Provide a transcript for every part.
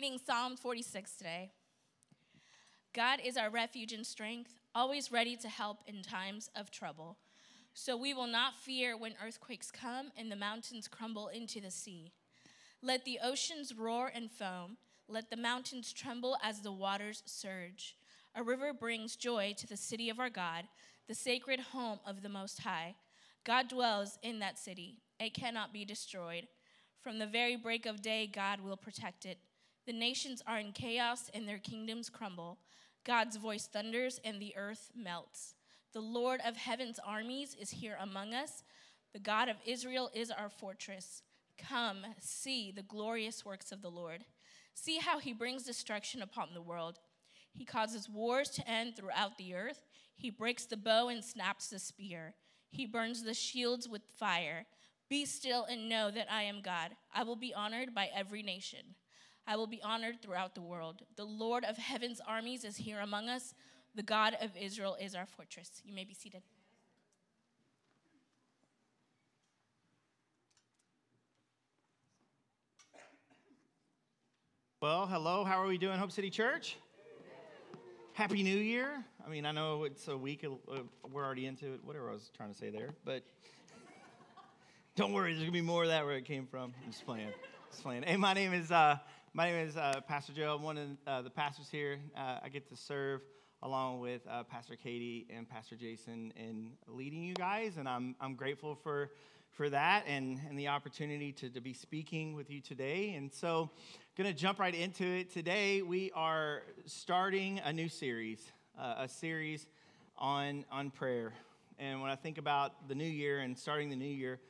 reading Psalm 46 today. God is our refuge and strength, always ready to help in times of trouble. So we will not fear when earthquakes come and the mountains crumble into the sea. Let the oceans roar and foam, let the mountains tremble as the waters surge. A river brings joy to the city of our God, the sacred home of the Most High. God dwells in that city, it cannot be destroyed. From the very break of day, God will protect it. The nations are in chaos and their kingdoms crumble. God's voice thunders and the earth melts. The Lord of heaven's armies is here among us. The God of Israel is our fortress. Come, see the glorious works of the Lord. See how he brings destruction upon the world. He causes wars to end throughout the earth. He breaks the bow and snaps the spear. He burns the shields with fire. Be still and know that I am God. I will be honored by every nation. I will be honored throughout the world. The Lord of heaven's armies is here among us. The God of Israel is our fortress. You may be seated. Well, hello. How are we doing, Hope City Church? Happy New Year. I mean, I know it's a week, uh, we're already into it, whatever I was trying to say there, but don't worry, there's gonna be more of that where it came from. I'm just playing. Just playing. Hey, my name is uh, my name is uh, Pastor Joe. I'm one of uh, the pastors here. Uh, I get to serve along with uh, Pastor Katie and Pastor Jason in leading you guys, and I'm I'm grateful for for that and, and the opportunity to, to be speaking with you today. And so, going to jump right into it. Today, we are starting a new series, uh, a series on, on prayer. And when I think about the new year and starting the new year,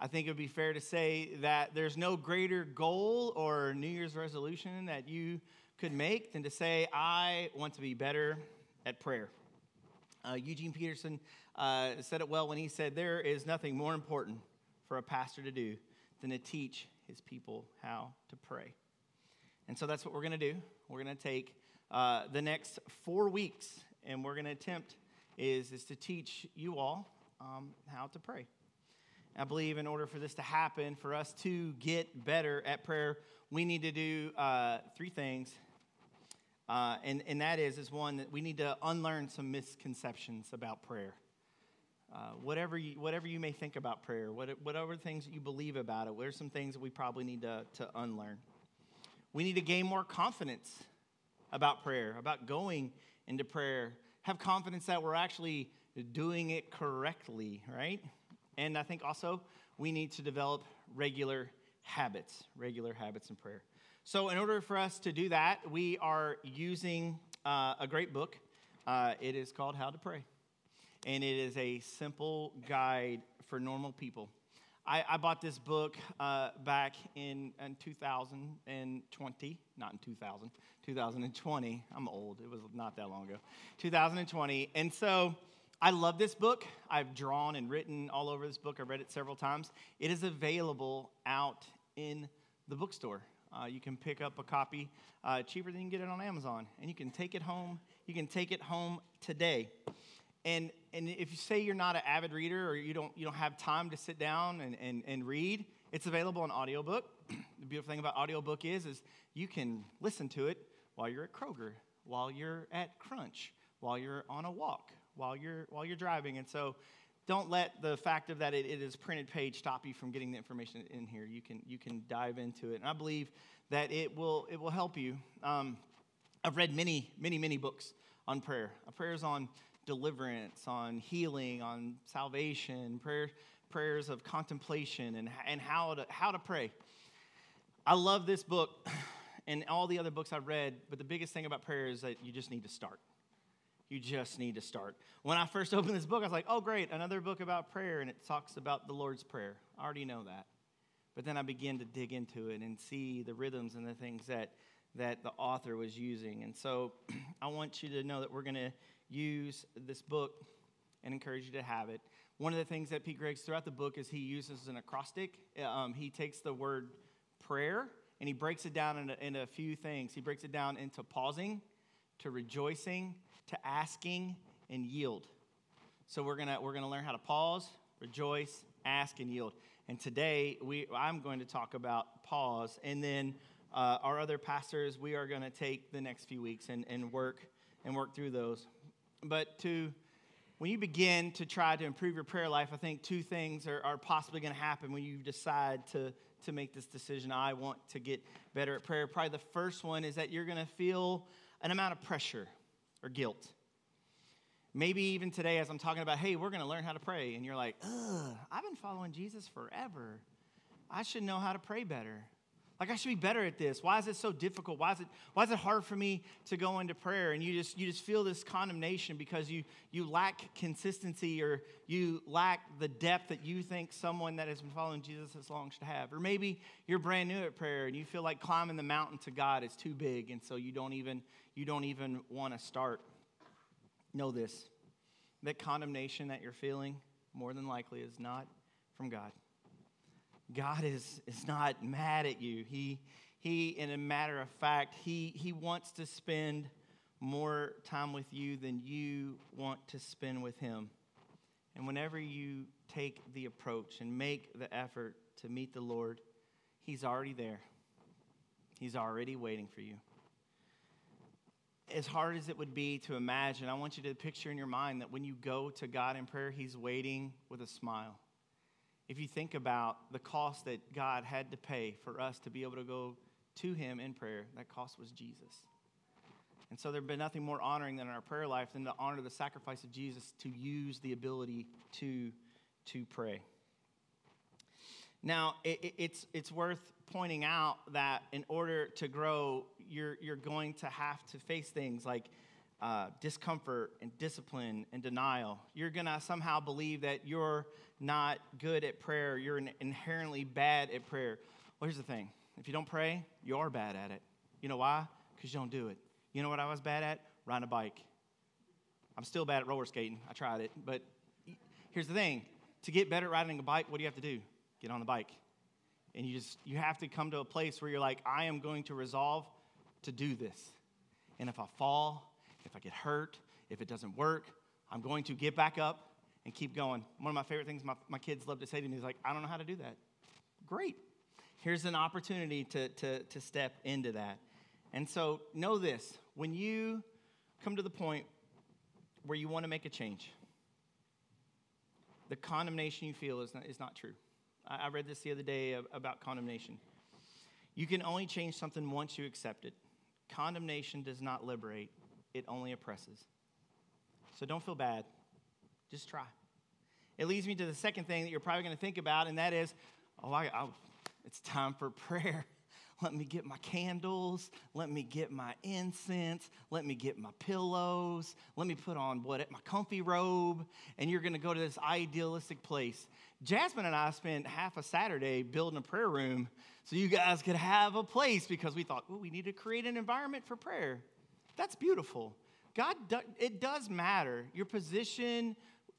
I think it would be fair to say that there's no greater goal or New Year's resolution that you could make than to say, I want to be better at prayer. Uh, Eugene Peterson uh, said it well when he said, There is nothing more important for a pastor to do than to teach his people how to pray. And so that's what we're going to do. We're going to take uh, the next four weeks and we're going to attempt is, is to teach you all um, how to pray. I believe in order for this to happen, for us to get better at prayer, we need to do uh, three things. Uh, and, and that is, is one, that we need to unlearn some misconceptions about prayer. Uh, whatever, you, whatever you may think about prayer, what, whatever things you believe about it, what are some things that we probably need to, to unlearn? We need to gain more confidence about prayer, about going into prayer. Have confidence that we're actually doing it correctly, right? And I think also we need to develop regular habits, regular habits in prayer. So, in order for us to do that, we are using uh, a great book. Uh, it is called How to Pray, and it is a simple guide for normal people. I, I bought this book uh, back in, in 2020, not in 2000, 2020. I'm old, it was not that long ago. 2020. And so, I love this book. I've drawn and written all over this book. I've read it several times. It is available out in the bookstore. Uh, you can pick up a copy uh, cheaper than you can get it on Amazon, and you can take it home. You can take it home today. And, and if you say you're not an avid reader or you don't, you don't have time to sit down and, and, and read, it's available on audiobook. the beautiful thing about audiobook is, is you can listen to it while you're at Kroger, while you're at Crunch, while you're on a walk, while you're while you're driving. And so don't let the fact of that it, it is printed page stop you from getting the information in here. You can you can dive into it, and I believe that it will it will help you. Um, I've read many many many books on prayer. Prayers on deliverance, on healing, on salvation, prayer, prayers of contemplation, and and how to how to pray. I love this book and all the other books I've read, but the biggest thing about prayer is that you just need to start. You just need to start. When I first opened this book, I was like, oh, great, another book about prayer, and it talks about the Lord's Prayer. I already know that. But then I began to dig into it and see the rhythms and the things that, that the author was using. And so I want you to know that we're going to use this book and encourage you to have it. One of the things that Pete Greig's throughout the book is he uses an acrostic. Um, he takes the word prayer and he breaks it down into, into a few things. He breaks it down into pausing, to rejoicing, to asking and yield. So we're gonna we're gonna learn how to pause, rejoice, ask, and yield. And today we I'm going to talk about pause, and then uh, our other pastors, we are going to take the next few weeks and, and work and work through those. But to when you begin to try to improve your prayer life, I think two things are, are possibly going to happen when you decide to, to make this decision. I want to get better at prayer. Probably the first one is that you're going to feel an amount of pressure or guilt. Maybe even today, as I'm talking about, hey, we're going to learn how to pray, and you're like, ugh, I've been following Jesus forever. I should know how to pray better. Like I should be better at this. Why is it so difficult? Why is it why is it hard for me to go into prayer? And you just you just feel this condemnation because you you lack consistency or you lack the depth that you think someone that has been following Jesus as long should have. Or maybe you're brand new at prayer and you feel like climbing the mountain to God is too big and so you don't even you don't even want to start. Know this. That condemnation that you're feeling more than likely is not from God. God is, is not mad at you. He, he, in a matter of fact, he, he wants to spend more time with you than you want to spend with him. And whenever you take the approach and make the effort to meet the Lord, he's already there. He's already waiting for you. As hard as it would be to imagine, I want you to picture in your mind that when you go to God in prayer, he's waiting with a smile if you think about the cost that God had to pay for us to be able to go to Him in prayer, that cost was Jesus. And so there'd been nothing more honoring than in our prayer life than to honor the sacrifice of Jesus to use the ability to, to pray. Now, it, it's, it's worth pointing out that in order to grow, you're, you're going to have to face things like uh, discomfort and discipline and denial. You're going to somehow believe that you're not good at prayer, you're inherently bad at prayer. Well, here's the thing if you don't pray, you are bad at it. You know why? Because you don't do it. You know what I was bad at? Riding a bike. I'm still bad at roller skating. I tried it. But here's the thing to get better at riding a bike, what do you have to do? Get on the bike. And you just you have to come to a place where you're like, I am going to resolve to do this. And if I fall, if I get hurt, if it doesn't work, I'm going to get back up and keep going. One of my favorite things my, my kids love to say to me is like, I don't know how to do that. Great. Here's an opportunity to, to, to step into that. And so know this when you come to the point where you want to make a change, the condemnation you feel is not, is not true. I, I read this the other day about condemnation. You can only change something once you accept it. Condemnation does not liberate, it only oppresses. So don't feel bad. Just try. It leads me to the second thing that you're probably going to think about, and that is, oh, I, I, it's time for prayer. Let me get my candles. Let me get my incense. Let me get my pillows. Let me put on what my comfy robe. And you're going to go to this idealistic place. Jasmine and I spent half a Saturday building a prayer room so you guys could have a place because we thought, oh, we need to create an environment for prayer. That's beautiful. God, it does matter. Your position,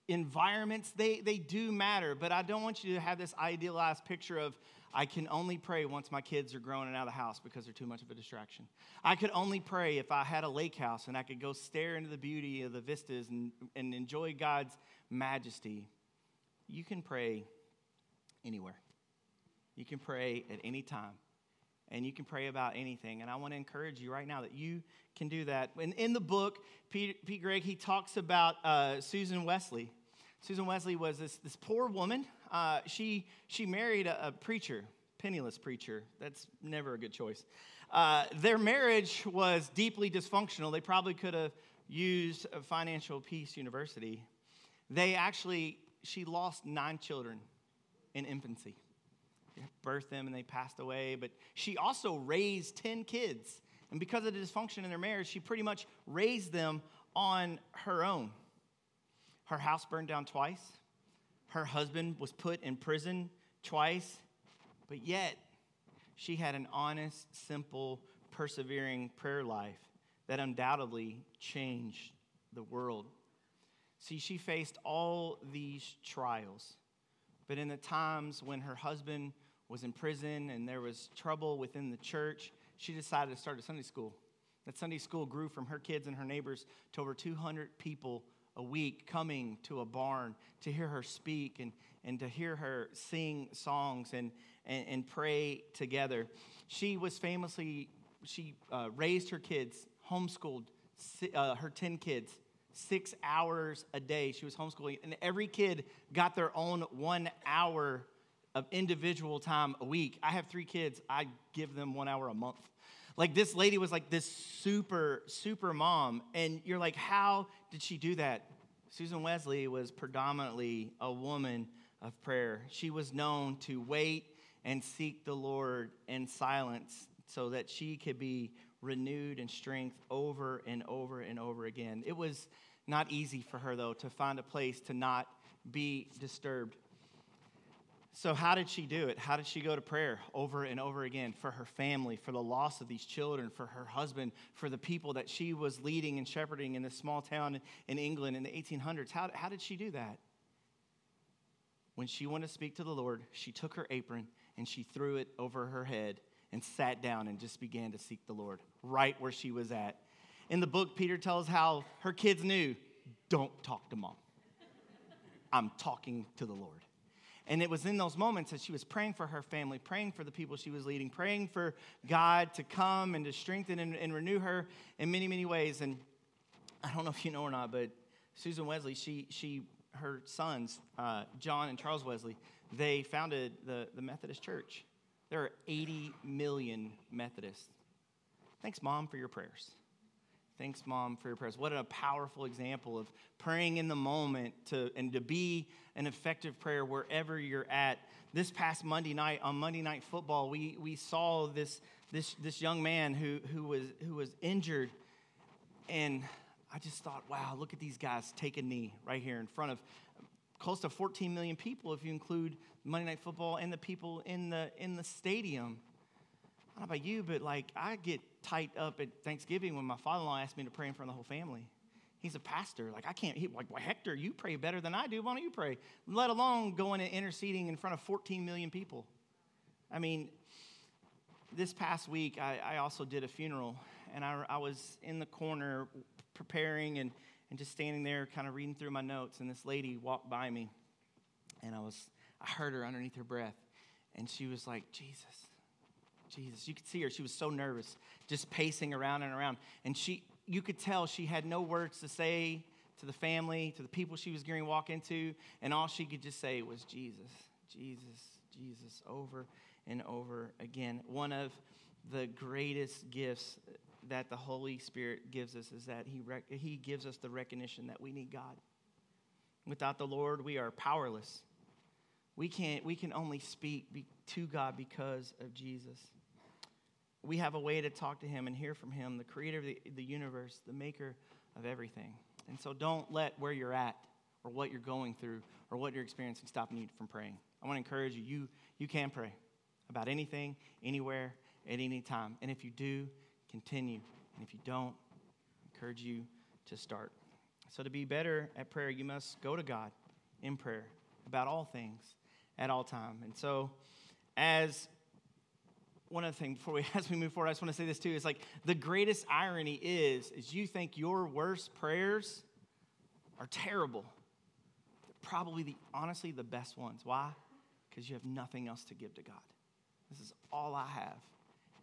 environments, they, they do matter. But I don't want you to have this idealized picture of, I can only pray once my kids are grown and out of the house because they're too much of a distraction. I could only pray if I had a lake house and I could go stare into the beauty of the vistas and, and enjoy God's majesty. You can pray anywhere. You can pray at any time and you can pray about anything. And I want to encourage you right now that you can do that. And in the book, Pete, Pete Greig, he talks about uh, Susan Wesley. Susan Wesley was this, this poor woman. Uh, she, she married a, a, preacher, penniless preacher. That's never a good choice. Uh, their marriage was deeply dysfunctional. They probably could have used a Financial Peace University. They actually, she lost nine children in infancy birthed them and they passed away, but she also raised 10 kids. And because of the dysfunction in their marriage, she pretty much raised them on her own. Her house burned down twice. Her husband was put in prison twice. But yet, she had an honest, simple, persevering prayer life that undoubtedly changed the world. See, she faced all these trials. But in the times when her husband was in prison and there was trouble within the church, she decided to start a Sunday school. That Sunday school grew from her kids and her neighbors to over 200 people a week coming to a barn to hear her speak and, and to hear her sing songs. And, and, and pray together. She was famously, she uh, raised her kids, homeschooled uh, her 10 kids, six hours a day. She was homeschooling, and every kid got their own one hour of individual time a week. I have three kids, I give them one hour a month. Like this lady was like this super, super mom. And you're like, how did she do that? Susan Wesley was predominantly a woman of prayer. She was known to wait and seek the Lord in silence so that she could be renewed in strength over and over and over again. It was not easy for her, though, to find a place to not be disturbed. So, how did she do it? How did she go to prayer over and over again for her family, for the loss of these children, for her husband, for the people that she was leading and shepherding in this small town in England in the 1800s? How, how did she do that? When she wanted to speak to the Lord, she took her apron and she threw it over her head and sat down and just began to seek the Lord right where she was at. In the book, Peter tells how her kids knew don't talk to mom. I'm talking to the Lord. And it was in those moments that she was praying for her family, praying for the people she was leading, praying for God to come and to strengthen and, and renew her in many, many ways. And I don't know if you know or not, but Susan Wesley, she, she her sons, uh, John and Charles Wesley, they founded the, the Methodist Church. There are 80 million Methodists. Thanks, Mom, for your prayers. Thanks, Mom, for your prayers. What a powerful example of praying in the moment to, and to be an effective prayer wherever you're at. This past Monday night, on Monday Night Football, we, we saw this, this, this young man who, who, was, who was injured. And I just thought, wow, look at these guys take a knee right here in front of close to 14 million people if you include Monday Night Football and the people in the, in the stadium. Don't know about you, but like I get tight up at Thanksgiving when my father-in-law asked me to pray in front of the whole family. He's a pastor. Like I can't. He, like well, Hector, you pray better than I do. Why don't you pray? Let alone going and interceding in front of 14 million people. I mean, this past week I, I also did a funeral, and I, I was in the corner preparing and and just standing there, kind of reading through my notes. And this lady walked by me, and I was I heard her underneath her breath, and she was like, Jesus. Jesus. You could see her. She was so nervous, just pacing around and around. And she, you could tell she had no words to say to the family, to the people she was going to walk into. And all she could just say was, Jesus, Jesus, Jesus, over and over again. One of the greatest gifts that the Holy Spirit gives us is that he, rec- he gives us the recognition that we need God. Without the Lord, we are powerless. We, can't, we can only speak be, to God because of Jesus we have a way to talk to him and hear from him, the creator of the, the universe, the maker of everything. And so don't let where you're at or what you're going through or what you're experiencing stop you from praying. I want to encourage you, you, you can pray about anything, anywhere, at any time. And if you do, continue. And if you don't, I encourage you to start. So to be better at prayer, you must go to God in prayer about all things at all time. And so as one other thing before we as we move forward, I just want to say this too. Is like the greatest irony is is you think your worst prayers are terrible. They're probably the honestly the best ones. Why? Because you have nothing else to give to God. This is all I have.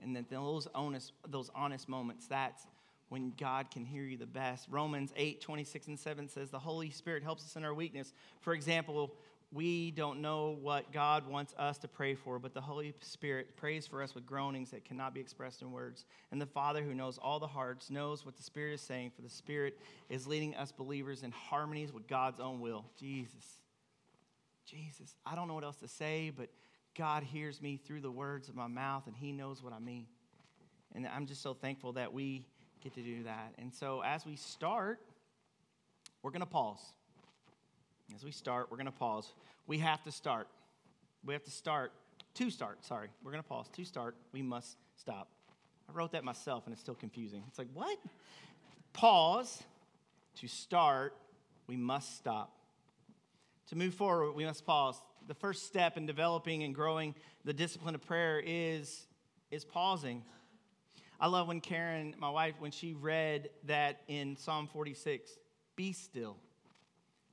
And then those honest, those honest moments, that's when God can hear you the best. Romans 8, 26 and 7 says, The Holy Spirit helps us in our weakness. For example, we don't know what God wants us to pray for, but the Holy Spirit prays for us with groanings that cannot be expressed in words. And the Father, who knows all the hearts, knows what the Spirit is saying, for the Spirit is leading us believers in harmonies with God's own will. Jesus. Jesus. I don't know what else to say, but God hears me through the words of my mouth, and He knows what I mean. And I'm just so thankful that we get to do that. And so as we start, we're going to pause. As we start, we're going to pause. We have to start. We have to start. To start, sorry. We're going to pause. To start, we must stop. I wrote that myself and it's still confusing. It's like, what? Pause. To start, we must stop. To move forward, we must pause. The first step in developing and growing the discipline of prayer is, is pausing. I love when Karen, my wife, when she read that in Psalm 46, be still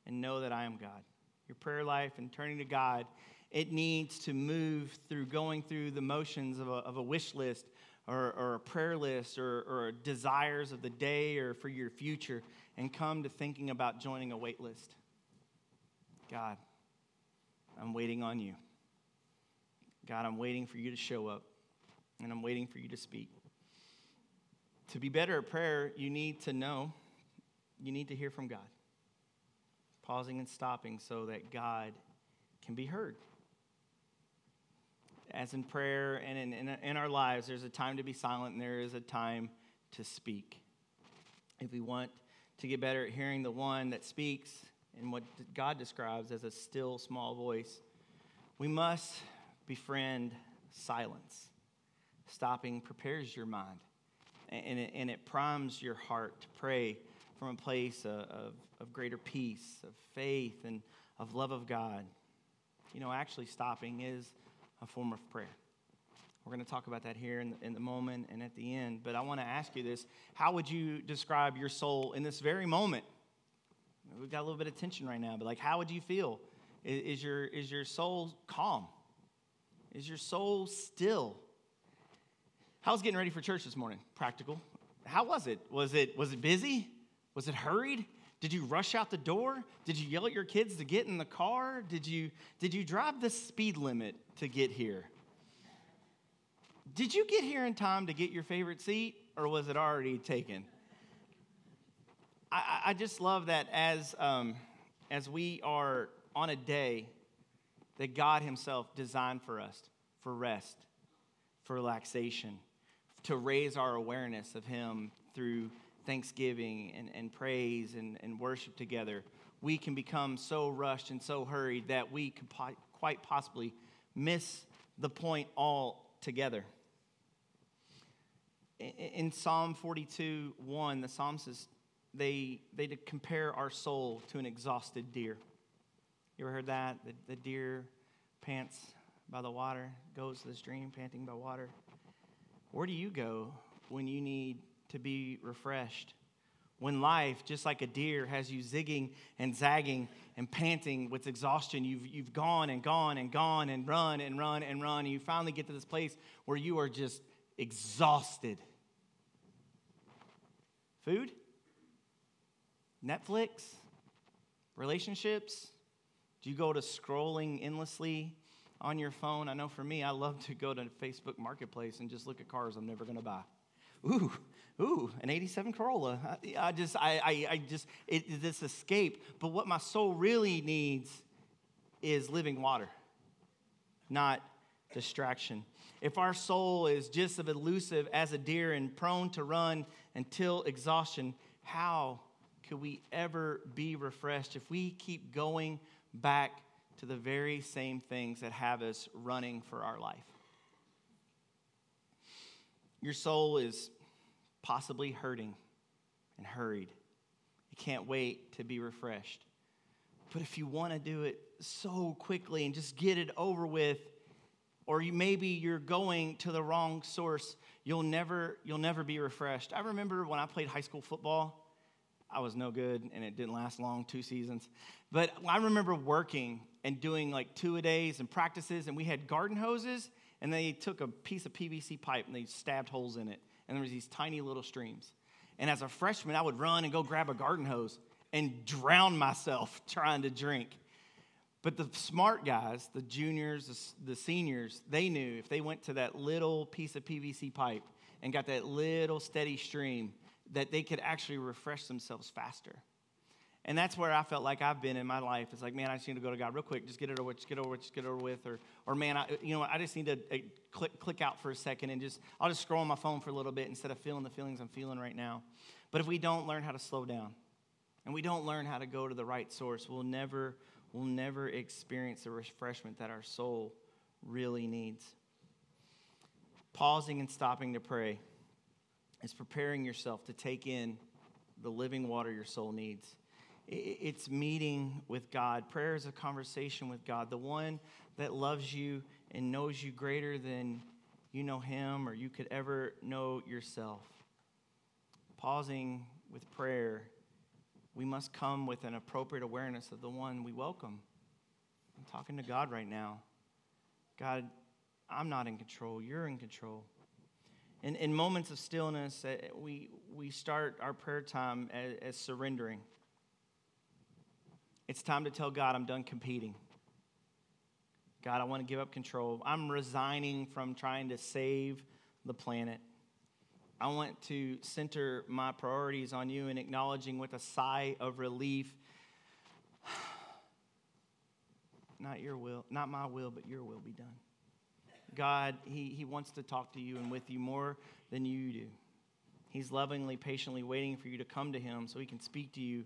and know that I am God. Your prayer life and turning to God it needs to move through going through the motions of a, of a wish list or, or a prayer list or, or desires of the day or for your future and come to thinking about joining a wait list. God, I'm waiting on you. God, I'm waiting for you to show up and I'm waiting for you to speak. To be better at prayer, you need to know, you need to hear from God. Pausing and stopping so that God can be heard. As in prayer and in, in, in, our lives, there's a time to be silent and there is a time to speak. If we want to get better at hearing the one that speaks and what God describes as a still small voice, we must befriend silence. Stopping prepares your mind and it, and it primes your heart to pray from a place of, of, greater peace, of faith, and of love of God. You know, actually, stopping is a form of prayer. We're going to talk about that here in the, in the moment and at the end. But I want to ask you this How would you describe your soul in this very moment? We've got a little bit of tension right now, but like, how would you feel? Is, is your, is your soul calm? Is your soul still? How's getting ready for church this morning? Practical. How was it? Was it was it busy? Was it hurried? Did you rush out the door? Did you yell at your kids to get in the car? Did you did you drive the speed limit to get here? Did you get here in time to get your favorite seat or was it already taken? I, I just love that as um, as we are on a day that God Himself designed for us for rest, for relaxation, to raise our awareness of Him through thanksgiving and, and praise and, and worship together, we can become so rushed and so hurried that we could po- quite possibly miss the point altogether. In, in Psalm 42 1, the psalm says they, they compare our soul to an exhausted deer. You ever heard that? The, the deer pants by the water, goes to the stream, panting by water. Where do you go when you need to be refreshed? When life, just like a deer, has you zigging and zagging and panting with exhaustion, you've, you've gone and gone and gone and run and run and run, and you finally get to this place where you are just exhausted. Food? Netflix? Relationships? Do you go to scrolling endlessly on your phone. I know for me, I love to go to Facebook Marketplace and just look at cars I'm never going to buy. Ooh, ooh, an 87 Corolla. I, I just, I, I, I just, it, this escape. But what my soul really needs is living water, not distraction. If our soul is just as elusive as a deer and prone to run until exhaustion, how could we ever be refreshed if we keep going back to the very same things that have us running for our life. Your soul is possibly hurting and hurried. You can't wait to be refreshed. But if you want to do it so quickly and just get it over with, or you, maybe you're going to the wrong source, you'll never, you'll never be refreshed. I remember when I played high school football, I was no good and it didn't last long, two seasons. But I remember working and doing like two a days and practices, and we had garden hoses, and they took a piece of PVC pipe and they stabbed holes in it, and there was these tiny little streams. And as a freshman, I would run and go grab a garden hose and drown myself trying to drink. But the smart guys, the juniors, the, seniors, they knew if they went to that little piece of PVC pipe and got that little steady stream, that they could actually refresh themselves faster. And that's where I felt like I've been in my life. It's like, man, I just need to go to God real quick. Just get it over with, just get over with, just get over with. Or, or man, I, you know, I just need to uh, click, click out for a second and just, I'll just scroll on my phone for a little bit instead of feeling the feelings I'm feeling right now. But if we don't learn how to slow down and we don't learn how to go to the right source, we'll never, we'll never experience the refreshment that our soul really needs. Pausing and stopping to pray is preparing yourself to take in the living water your soul needs. It's meeting with God. Prayer is a conversation with God, the one that loves you and knows you greater than you know him or you could ever know yourself. Pausing with prayer, we must come with an appropriate awareness of the one we welcome. I'm talking to God right now. God, I'm not in control. You're in control. In, in moments of stillness, uh, we, we start our prayer time as, as surrendering. It's time to tell God, I'm done competing. God, I want to give up control. I'm resigning from trying to save the planet. I want to center my priorities on you and acknowledging with a sigh of relief not your will, not my will, but your will be done. God, he, he wants to talk to you and with you more than you do. He's lovingly, patiently waiting for you to come to him so he can speak to you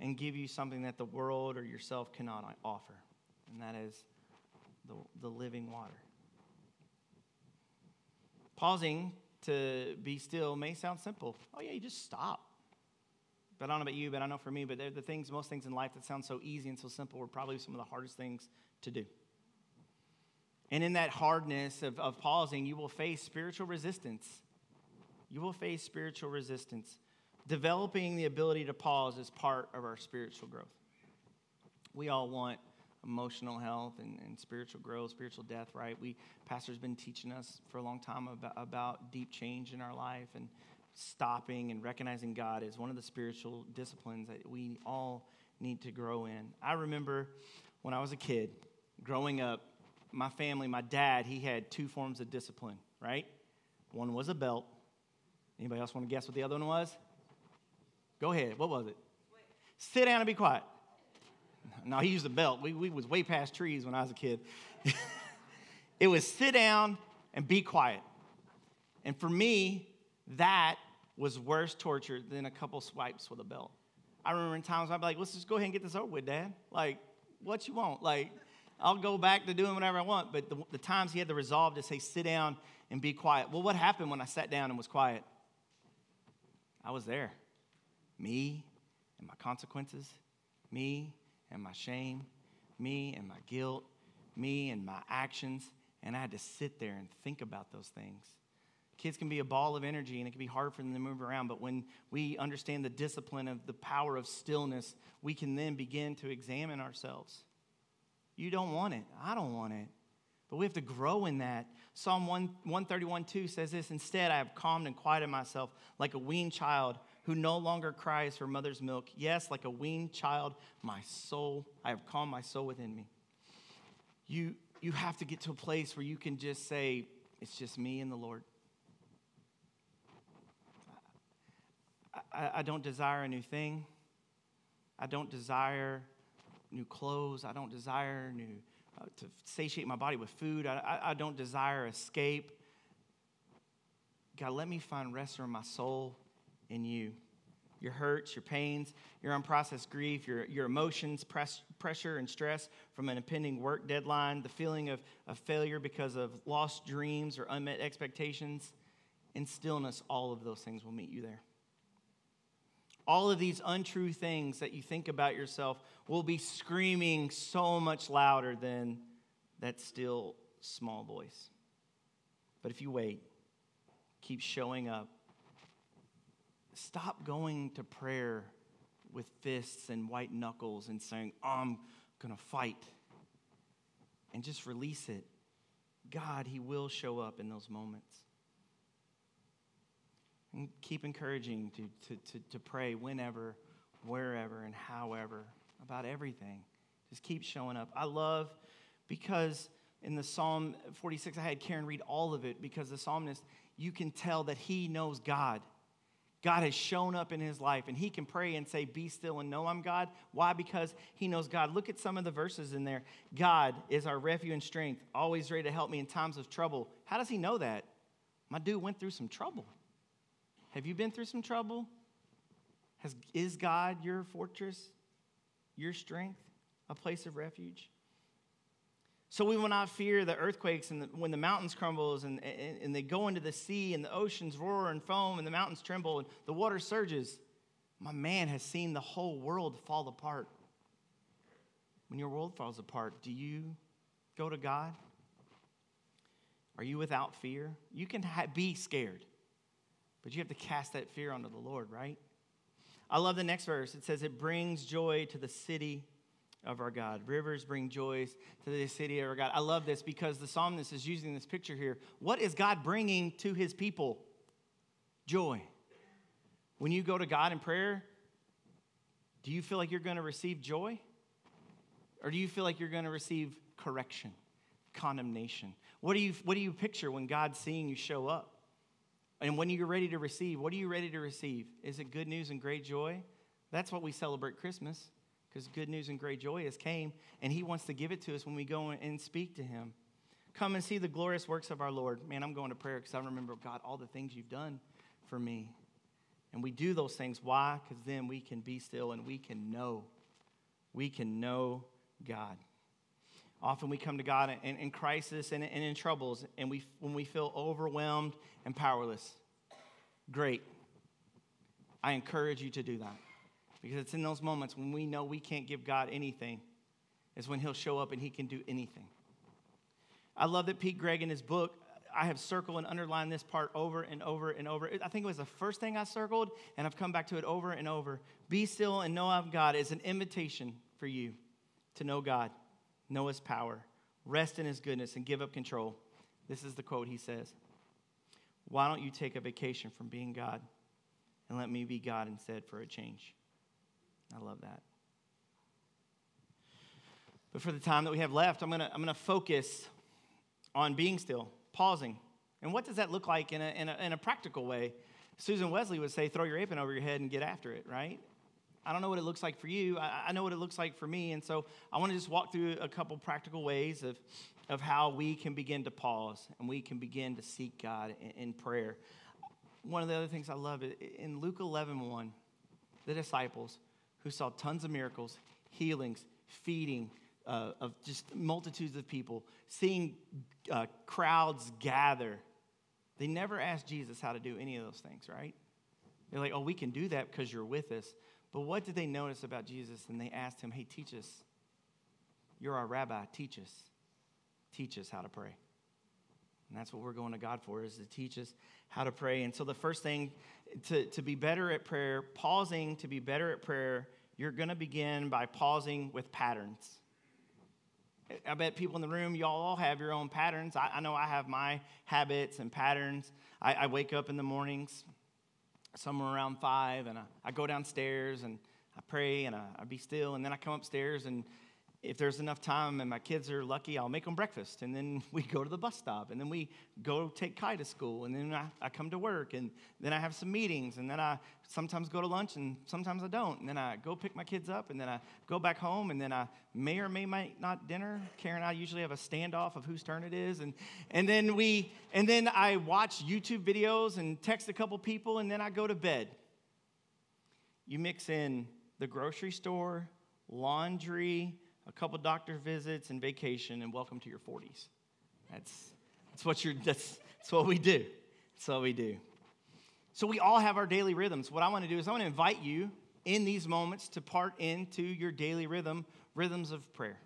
and give you something that the world or yourself cannot offer, and that is the, the living water. Pausing to be still may sound simple. Oh, yeah, you just stop. But I don't know about you, but I know for me, but they're the things, most things in life that sound so easy and so simple are probably some of the hardest things to do. And in that hardness of, of pausing, you will face spiritual resistance. You will face spiritual resistance. Developing the ability to pause is part of our spiritual growth. We all want emotional health and, and spiritual growth, spiritual death, right? We pastor's been teaching us for a long time about, about deep change in our life and stopping and recognizing God is one of the spiritual disciplines that we all need to grow in. I remember when I was a kid, growing up, my family, my dad, he had two forms of discipline, right? One was a belt. Anybody else want to guess what the other one was? Go ahead. What was it? Sit down and be quiet. No, he used a belt. We, we was way past trees when I was a kid. it was sit down and be quiet. And for me, that was worse torture than a couple swipes with a belt. I remember in times I'd be like, let's just go ahead and get this over with, Dad. Like, what you want? Like, I'll go back to doing whatever I want. But the, the times he had the resolve to say, sit down and be quiet. Well, what happened when I sat down and was quiet? I was there. Me and my consequences, me and my shame, me and my guilt, me and my actions. And I had to sit there and think about those things. Kids can be a ball of energy and it can be hard for them to move around, but when we understand the discipline of the power of stillness, we can then begin to examine ourselves. You don't want it. I don't want it. But we have to grow in that. Psalm 1, 131 2 says this Instead, I have calmed and quieted myself like a weaned child who no longer cries for mother's milk. Yes, like a weaned child, my soul, I have calmed my soul within me. You, you have to get to a place where you can just say, It's just me and the Lord. I, I don't desire a new thing. I don't desire new clothes. I don't desire new uh, to satiate my body with food. I, I, I don't desire escape. God, let me find rest for my soul in you. Your hurts, your pains, your unprocessed grief, your, your emotions, press, pressure and stress from an impending work deadline, the feeling of, of failure because of lost dreams or unmet expectations. In stillness, all of those things will meet you there all of these untrue things that you think about yourself will be screaming so much louder than that still small voice. But if you wait, keep showing up, stop going to prayer with fists and white knuckles and saying, I'm going to fight, and just release it. God, He will show up in those moments. And keep encouraging to, to, to, to pray whenever, wherever, and however about everything. Just keep showing up. I love because in the Psalm 46, I had Karen read all of it because the psalmist, you can tell that he knows God. God has shown up in his life and he can pray and say, Be still and know I'm God. Why? Because he knows God. Look at some of the verses in there. God is our refuge and strength, always ready to help me in times of trouble. How does he know that? My dude went through some trouble. Have you been through some trouble? Has, is God your fortress, your strength, a place of refuge? So we will not fear the earthquakes and the, when the mountains crumbles and, and, and, they go into the sea and the oceans roar and foam and the mountains tremble and the water surges. My man has seen the whole world fall apart. When your world falls apart, do you go to God? Are you without fear? You can ha- be scared. But you have to cast that fear onto the Lord, right? I love the next verse. It says, It brings joy to the city of our God. Rivers bring joys to the city of our God. I love this because the psalmist is using this picture here. What is God bringing to his people? Joy. When you go to God in prayer, do you feel like you're going to receive joy? Or do you feel like you're going to receive correction, condemnation? What do you, what do you picture when God's seeing you show up? And when you're ready to receive, what are you ready to receive? Is it good news and great joy? That's what we celebrate Christmas because good news and great joy has came, and He wants to give it to us when we go and speak to Him. Come and see the glorious works of our Lord. Man, I'm going to prayer because I remember, God, all the things you've done for me. And we do those things. Why? Because then we can be still and we can know. We can know God. Often we come to God in, in crisis and, and in troubles, and we, when we feel overwhelmed and powerless. Great. I encourage you to do that. Because it's in those moments when we know we can't give God anything, is when He'll show up and He can do anything. I love that Pete Greig in his book, I have circled and underlined this part over and over and over. I think it was the first thing I circled, and I've come back to it over and over. Be still and know of God is an invitation for you to know God, know His power, rest in His goodness, and give up control. This is the quote he says Why don't you take a vacation from being God and let me be God instead for a change? I love that. But for the time that we have left, I'm going to I'm going to focus on being still, pausing. And what does that look like in a, in a, in a practical way? Susan Wesley would say, throw your apron over your head and get after it, right? I don't know what it looks like for you. I, I know what it looks like for me. And so I want to just walk through a couple practical ways of, of how we can begin to pause and we can begin to seek God in, in prayer. One of the other things I love in Luke 11 1, the disciples, who saw tons of miracles, healings, feeding uh, of just multitudes of people, seeing uh, crowds gather. They never asked Jesus how to do any of those things, right? They're like, oh, we can do that because you're with us. But what did they notice about Jesus? And they asked him, hey, teach us. You're our rabbi. Teach us. Teach us how to pray. And that's what we're going to God for, is to teach us how to pray. And so the first thing to, to be better at prayer, pausing to be better at prayer, you're going to begin by pausing with patterns. I bet people in the room, y'all all have your own patterns. I, I know I have my habits and patterns. I, I, wake up in the mornings, somewhere around five, and I, I go downstairs and I pray and I, I be still, and then I come upstairs and if there's enough time and my kids are lucky, I'll make them breakfast. And then we go to the bus stop. And then we go take Kai to school. And then I, I, come to work. And then I have some meetings. And then I sometimes go to lunch and sometimes I don't. And then I go pick my kids up. And then I go back home. And then I may or may not dinner. Karen and I usually have a standoff of whose turn it is. And, and, then, we, and then I watch YouTube videos and text a couple people. And then I go to bed. You mix in the grocery store, laundry, a couple doctor visits and vacation, and welcome to your 40s. That's, that's, what, you're, that's, that's what we do. That's what we do. So we all have our daily rhythms. What I want to do is I want to invite you in these moments to part into your daily rhythm, rhythms of prayer.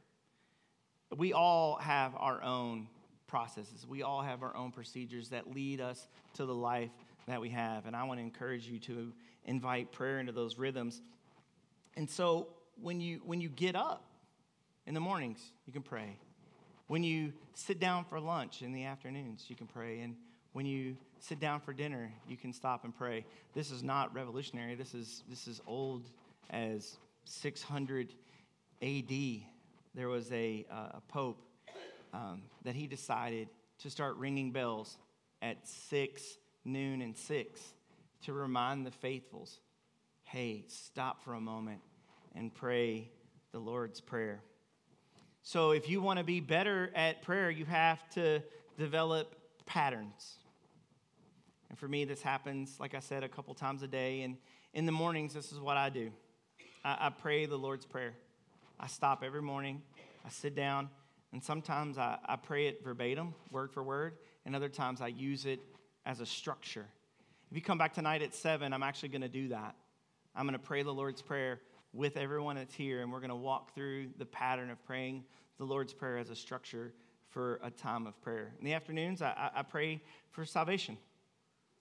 We all have our own processes. We all have our own procedures that lead us to the life that we have. And I want to encourage you to invite prayer into those rhythms. And so when you when you get up, in the mornings, you can pray. When you sit down for lunch in the afternoons, you can pray. And when you sit down for dinner, you can stop and pray. This is not revolutionary. This is, this is old as 600 AD. There was a, uh, a pope um, that he decided to start ringing bells at 6, noon, and 6 to remind the faithfuls hey, stop for a moment and pray the Lord's Prayer. So, if you want to be better at prayer, you have to develop patterns. And for me, this happens, like I said, a couple times a day. And in the mornings, this is what I do I, I pray the Lord's Prayer. I stop every morning, I sit down, and sometimes I, I pray it verbatim, word for word, and other times I use it as a structure. If you come back tonight at 7, I'm actually going to do that. I'm going to pray the Lord's Prayer with everyone that's here, and we're going to walk through the pattern of praying the Lord's Prayer as a structure for a time of prayer. In the afternoons, I, I pray for salvation.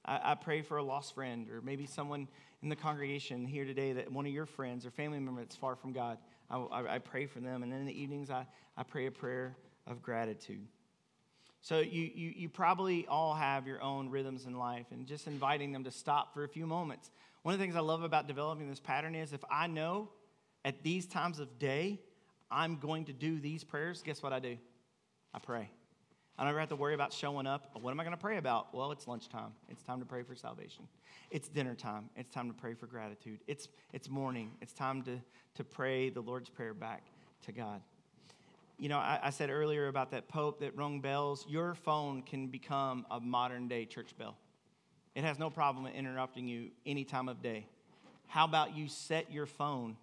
I, I, pray for a lost friend, or maybe someone in the congregation here today that one of your friends or family member that's far from God. I, I, I pray for them. And then in the evenings, I, I pray a prayer of gratitude. So you, you, you probably all have your own rhythms in life, and just inviting them to stop for a few moments. One of the things I love about developing this pattern is if I know at these times of day I'm going to do these prayers, guess what I do? I pray. I don't ever have to worry about showing up. What am I going to pray about? Well, it's lunchtime. It's time to pray for salvation. It's dinner time. It's time to pray for gratitude. It's, it's morning. It's time to, to pray the Lord's Prayer back to God. You know, I, I said earlier about that Pope that rung bells. Your phone can become a modern day church bell. It has no problem interrupting you any time of day. How about you set your phone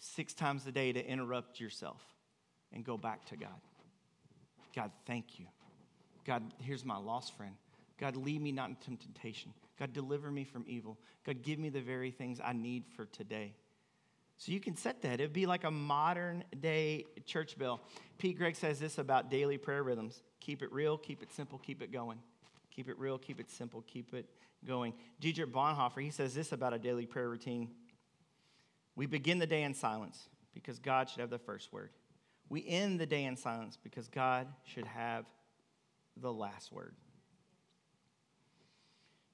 six times a day to interrupt yourself and go back to God? God, thank you. God, here's my lost friend. God, lead me not into temptation. God, deliver me from evil. God, give me the very things I need for today. So you can set that. It'd be like a modern day church bell. Pete Greig says this about daily prayer rhythms keep it real, keep it simple, keep it going. Keep it real, keep it simple, keep it going. Dietrich Bonhoeffer, he says this about a daily prayer routine. We begin the day in silence because God should have the first word. We end the day in silence because God should have the last word.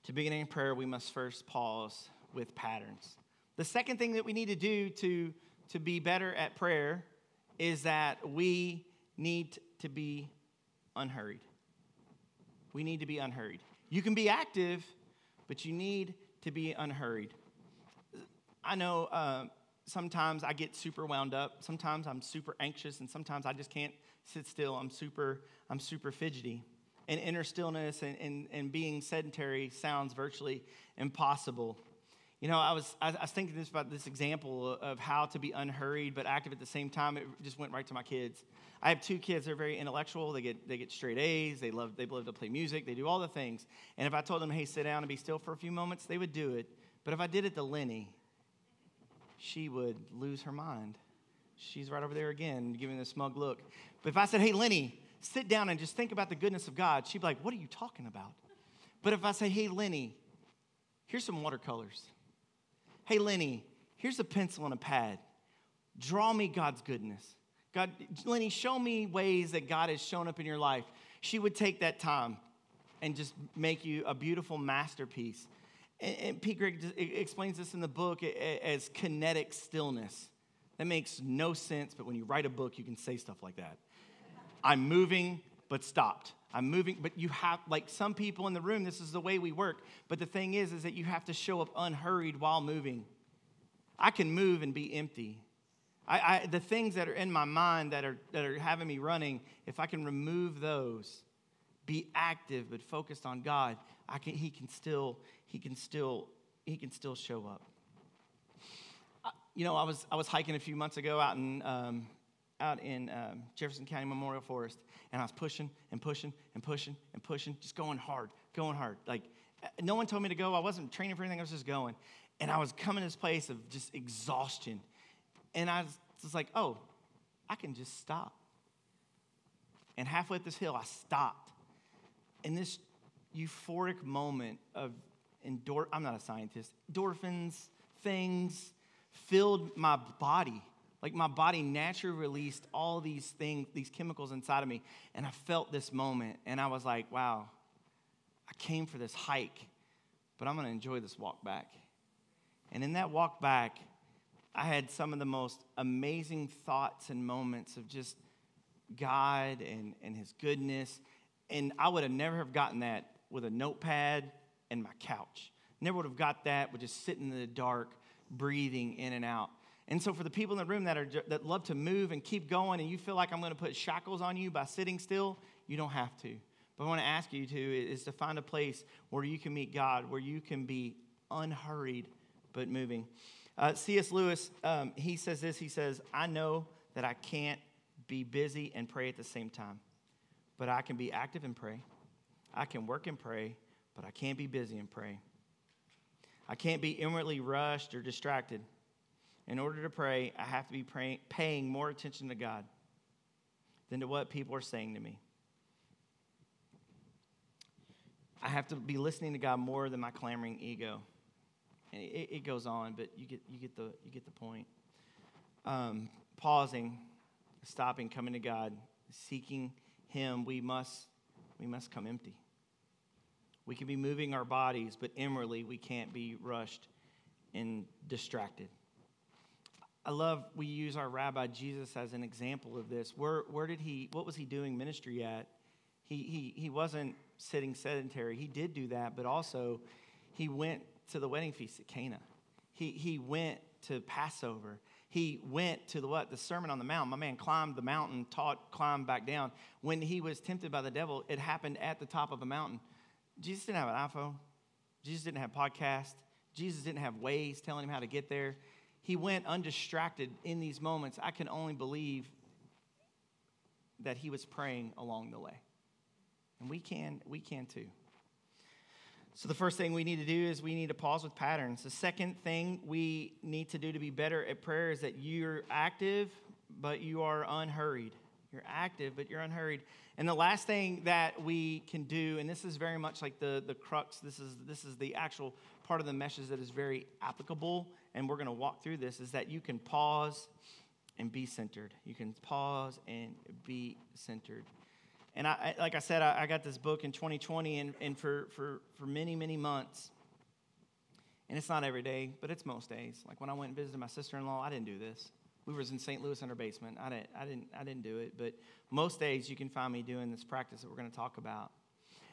To begin in prayer, we must first pause with patterns. The second thing that we need to do to, to be better at prayer is that we need to be unhurried. We need to be unhurried. You can be active, but you need to be unhurried. I know uh, sometimes I get super wound up. Sometimes I'm super anxious, and sometimes I just can't sit still. I'm super, I'm super fidgety and inner stillness and, and, and being sedentary sounds virtually impossible. You know, I was, I was thinking this about this example of how to be unhurried but active at the same time. It just went right to my kids. I have two kids. They're very intellectual. They get, they get straight A's. They love, they love to play music. They do all the things. And if I told them, hey, sit down and be still for a few moments, they would do it. But if I did it to Lenny, she would lose her mind. She's right over there again, giving a smug look. But if I said, hey, Lenny, sit down and just think about the goodness of God, she'd be like, What are you talking about? But if I say, Hey, Lenny, here's some watercolors. Hey, Lenny, here's a pencil and a pad. Draw me God's goodness. God, Lenny, show me ways that God has shown up in your life. She would take that time and just make you a beautiful masterpiece. And, and Pete Greig explains this in the book as kinetic stillness. That makes no sense, but when you write a book, you can say stuff like that. I'm moving, but stopped. I'm moving, but you have, like some people in the room, this is the way we work. But the thing is, is that you have to show up unhurried while moving. I can move and be empty. I, I, the things that are in my mind that are, that are having me running, if I can remove those, be active but focused on God, I can, he can still, he can still, he can still show up. you know, I was, I was hiking a few months ago out in um, out in um, Jefferson County Memorial Forest, and I was pushing and pushing and pushing and pushing, just going hard, going hard. Like, no one told me to go. I wasn't training for anything, I was just going. And I was coming to this place of just exhaustion. And I was just like, oh, I can just stop. And halfway up this hill, I stopped. In this euphoric moment of endor- I'm not a scientist, endorphins, things filled my body like my body naturally released all these things, these chemicals inside of me. And I felt this moment and I was like, wow, I came for this hike, but I'm going to enjoy this walk back. And in that walk back, I had some of the most amazing thoughts and moments of just God and, and His goodness. And I would have never have gotten that with a notepad and my couch. Never would have got that with just sitting in the dark, breathing in and out. And so, for the people in the room that, are, that love to move and keep going, and you feel like I'm going to put shackles on you by sitting still, you don't have to. But I want to ask you to is to find a place where you can meet God, where you can be unhurried but moving. Uh, C.S. Lewis, um, he says this. He says, "I know that I can't be busy and pray at the same time, but I can be active and pray. I can work and pray, but I can't be busy and pray. I can't be inwardly rushed or distracted." In order to pray, I have to be paying more attention to God than to what people are saying to me. I have to be listening to God more than my clamoring ego. And it, it goes on, but you get, you, get the, you get the point. Um, pausing, stopping, coming to God, seeking Him, we must, we must come empty. We can be moving our bodies, but inwardly we can't be rushed and distracted. I love we use our rabbi Jesus as an example of this. Where, where did he, what was he doing ministry at? He, he, he wasn't sitting sedentary. He did do that, but also he went to the wedding feast at Cana. He, he went to Passover. He went to the what? The Sermon on the Mount. My man climbed the mountain, taught, climbed back down. When he was tempted by the devil, it happened at the top of a mountain. Jesus didn't have an iPhone. Jesus didn't have podcast. Jesus didn't have ways telling him how to get there. He went undistracted in these moments. I can only believe that he was praying along the way. And we can, we can too. So, the first thing we need to do is we need to pause with patterns. The second thing we need to do to be better at prayer is that you're active, but you are unhurried. You're active, but you're unhurried. And the last thing that we can do, and this is very much like the, the crux, this is, this is the actual part of the message that is very applicable, and we're going to walk through this, is that you can pause and be centered. You can pause and be centered. And I, like I said, I, I got this book in 2020, and, and for, for, for many, many months, and it's not every day, but it's most days. Like when I went and visited my sister-in-law, I didn't do this. We was in St. Louis in her basement. I didn't, I didn't, I didn't do it. But most days you can find me doing this practice that we're going to talk about.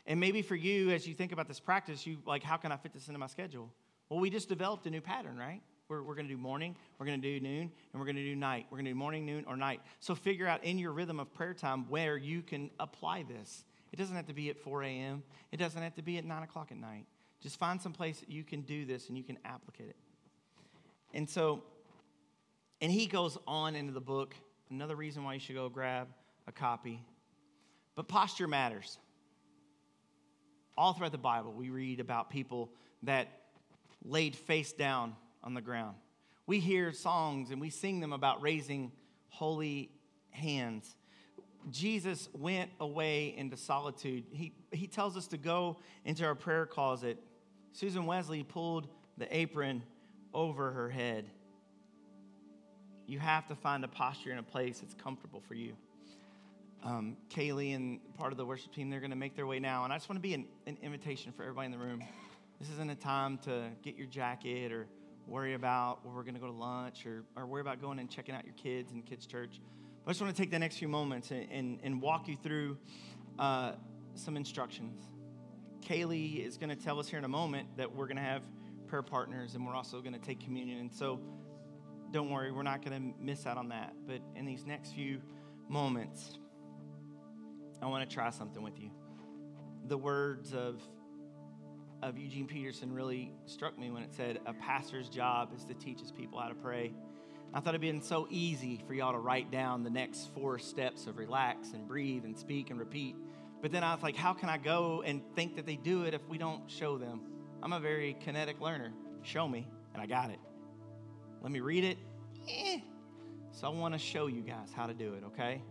And maybe for you, as you think about this practice, you like, how can I fit this into my schedule? Well, we just developed a new pattern, right? We're, we're going to do morning, we're going to do noon, and we're going to do night. We're going to do morning, noon, or night. So figure out in your rhythm of prayer time where you can apply this. It doesn't have to be at 4 a.m., it doesn't have to be at 9 o'clock at night. Just find some place that you can do this and you can applicate it. And so, and he goes on into the book. Another reason why you should go grab a copy. But posture matters. All throughout the Bible, we read about people that laid face down on the ground. We hear songs and we sing them about raising holy hands. Jesus went away into solitude. He, he tells us to go into our prayer closet. Susan Wesley pulled the apron over her head. You have to find a posture in a place that's comfortable for you. Um, Kaylee and part of the worship team, they're going to make their way now. And I just want to be an, an invitation for everybody in the room. This isn't a time to get your jacket or worry about where we're going to go to lunch or, or worry about going and checking out your kids in kids' church. But I just want to take the next few moments and, and, and walk you through uh, some instructions. Kaylee is going to tell us here in a moment that we're going to have prayer partners and we're also going to take communion. And so don't worry, we're not going to miss out on that. But in these next few moments, I want to try something with you. The words of of Eugene Peterson really struck me when it said, A pastor's job is to teach his people how to pray. I thought it'd been so easy for y'all to write down the next four steps of relax and breathe and speak and repeat. But then I was like, how can I go and think that they do it if we don't show them? I'm a very kinetic learner. Show me, and I got it. Let me read it. Eh. So I want to show you guys how to do it, okay?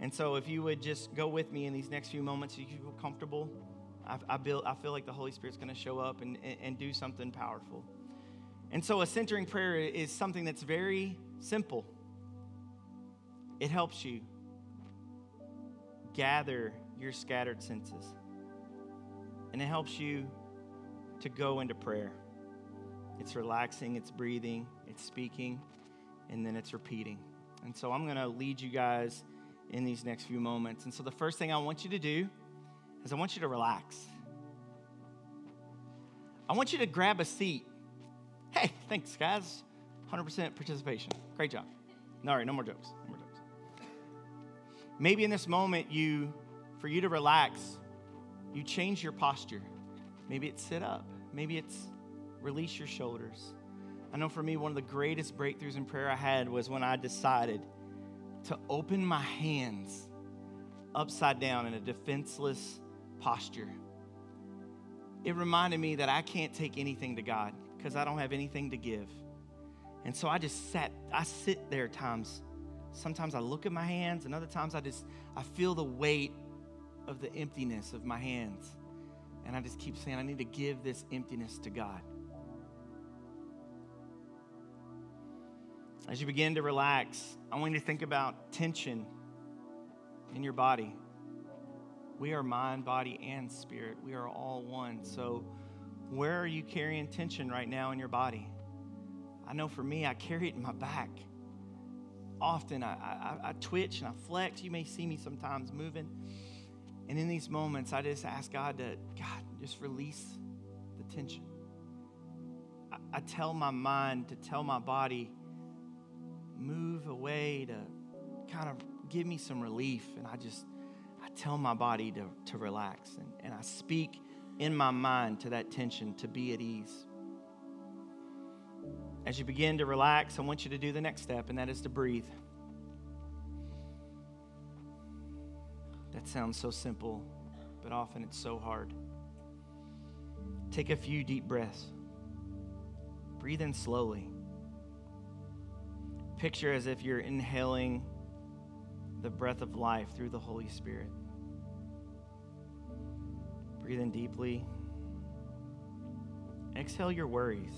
And so if you would just go with me in these next few moments, you feel comfortable. I, I, build, I feel like the Holy Spirit's going to show up and, and, and do something powerful. And so, a centering prayer is something that's very simple. It helps you gather your scattered senses, and it helps you to go into prayer. It's relaxing, it's breathing, it's speaking, and then it's repeating. And so, I'm going to lead you guys in these next few moments. And so, the first thing I want you to do is I want you to relax. I want you to grab a seat. Hey, thanks, guys. 100% participation. Great job. All right, no more jokes. No more jokes. Maybe in this moment, you, for you to relax, you change your posture. Maybe it's sit up. Maybe it's release your shoulders. I know for me, one of the greatest breakthroughs in prayer I had was when I decided to open my hands upside down in a defenseless posture. It reminded me that I can't take anything to God because I don't have anything to give. And so I just sat, I sit there times. Sometimes I look at my hands, and other times I just I feel the weight of the emptiness of my hands. And I just keep saying, I need to give this emptiness to God. As you begin to relax, I want you to think about tension in your body. We are mind, body, and spirit. We are all one. So, where are you carrying tension right now in your body? I know for me, I carry it in my back. Often I, I, I twitch and I flex. You may see me sometimes moving. And in these moments, I just ask God to, God, just release the tension. I, I tell my mind to tell my body, move away to kind of give me some relief. And I just, tell my body to, to relax. And, and I speak in my mind to that tension to be at ease. As you begin to relax, I want you to do the next step, and that is to breathe. That sounds so simple, but often it's so hard. Take a few deep breaths. Breathe in slowly. Picture as if you're inhaling the breath of life through the Holy Spirit. Breathe in deeply. Exhale your worries.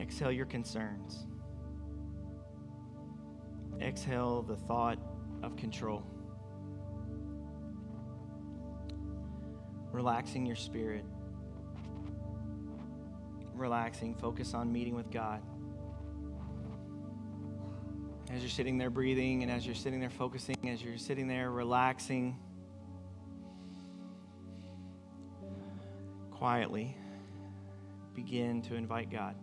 Exhale your concerns. Exhale the thought of control. Relaxing your spirit. Relaxing, focus on meeting with God. As you're sitting there breathing, and as you're sitting there focusing, as you're sitting there relaxing, quietly begin to invite God.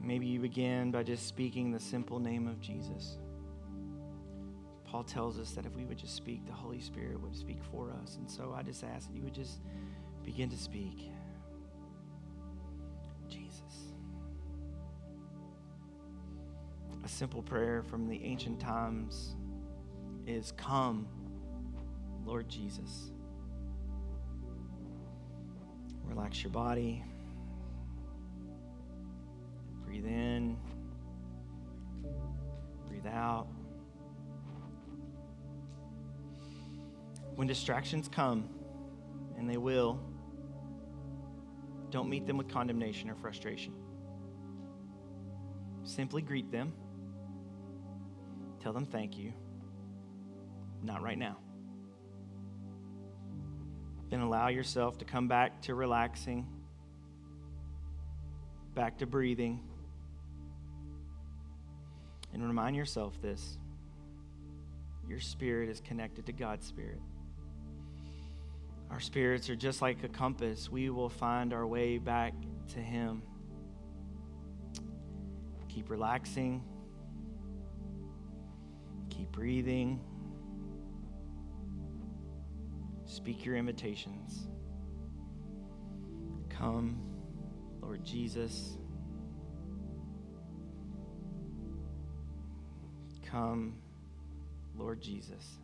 Maybe you begin by just speaking the simple name of Jesus. Paul tells us that if we would just speak, the Holy Spirit would speak for us. And so I just ask that you would just begin to speak. Jesus. A simple prayer from the ancient times is Come, Lord Jesus. Relax your body. Breathe in. Breathe out. When distractions come, and they will, don't meet them with condemnation or frustration. Simply greet them. Tell them thank you. Not right now. Then allow yourself to come back to relaxing, back to breathing. And remind yourself this your spirit is connected to God's spirit. Our spirits are just like a compass. We will find our way back to Him. Keep relaxing. Keep breathing. Speak your invitations. Come, Lord Jesus. Come, Lord Jesus.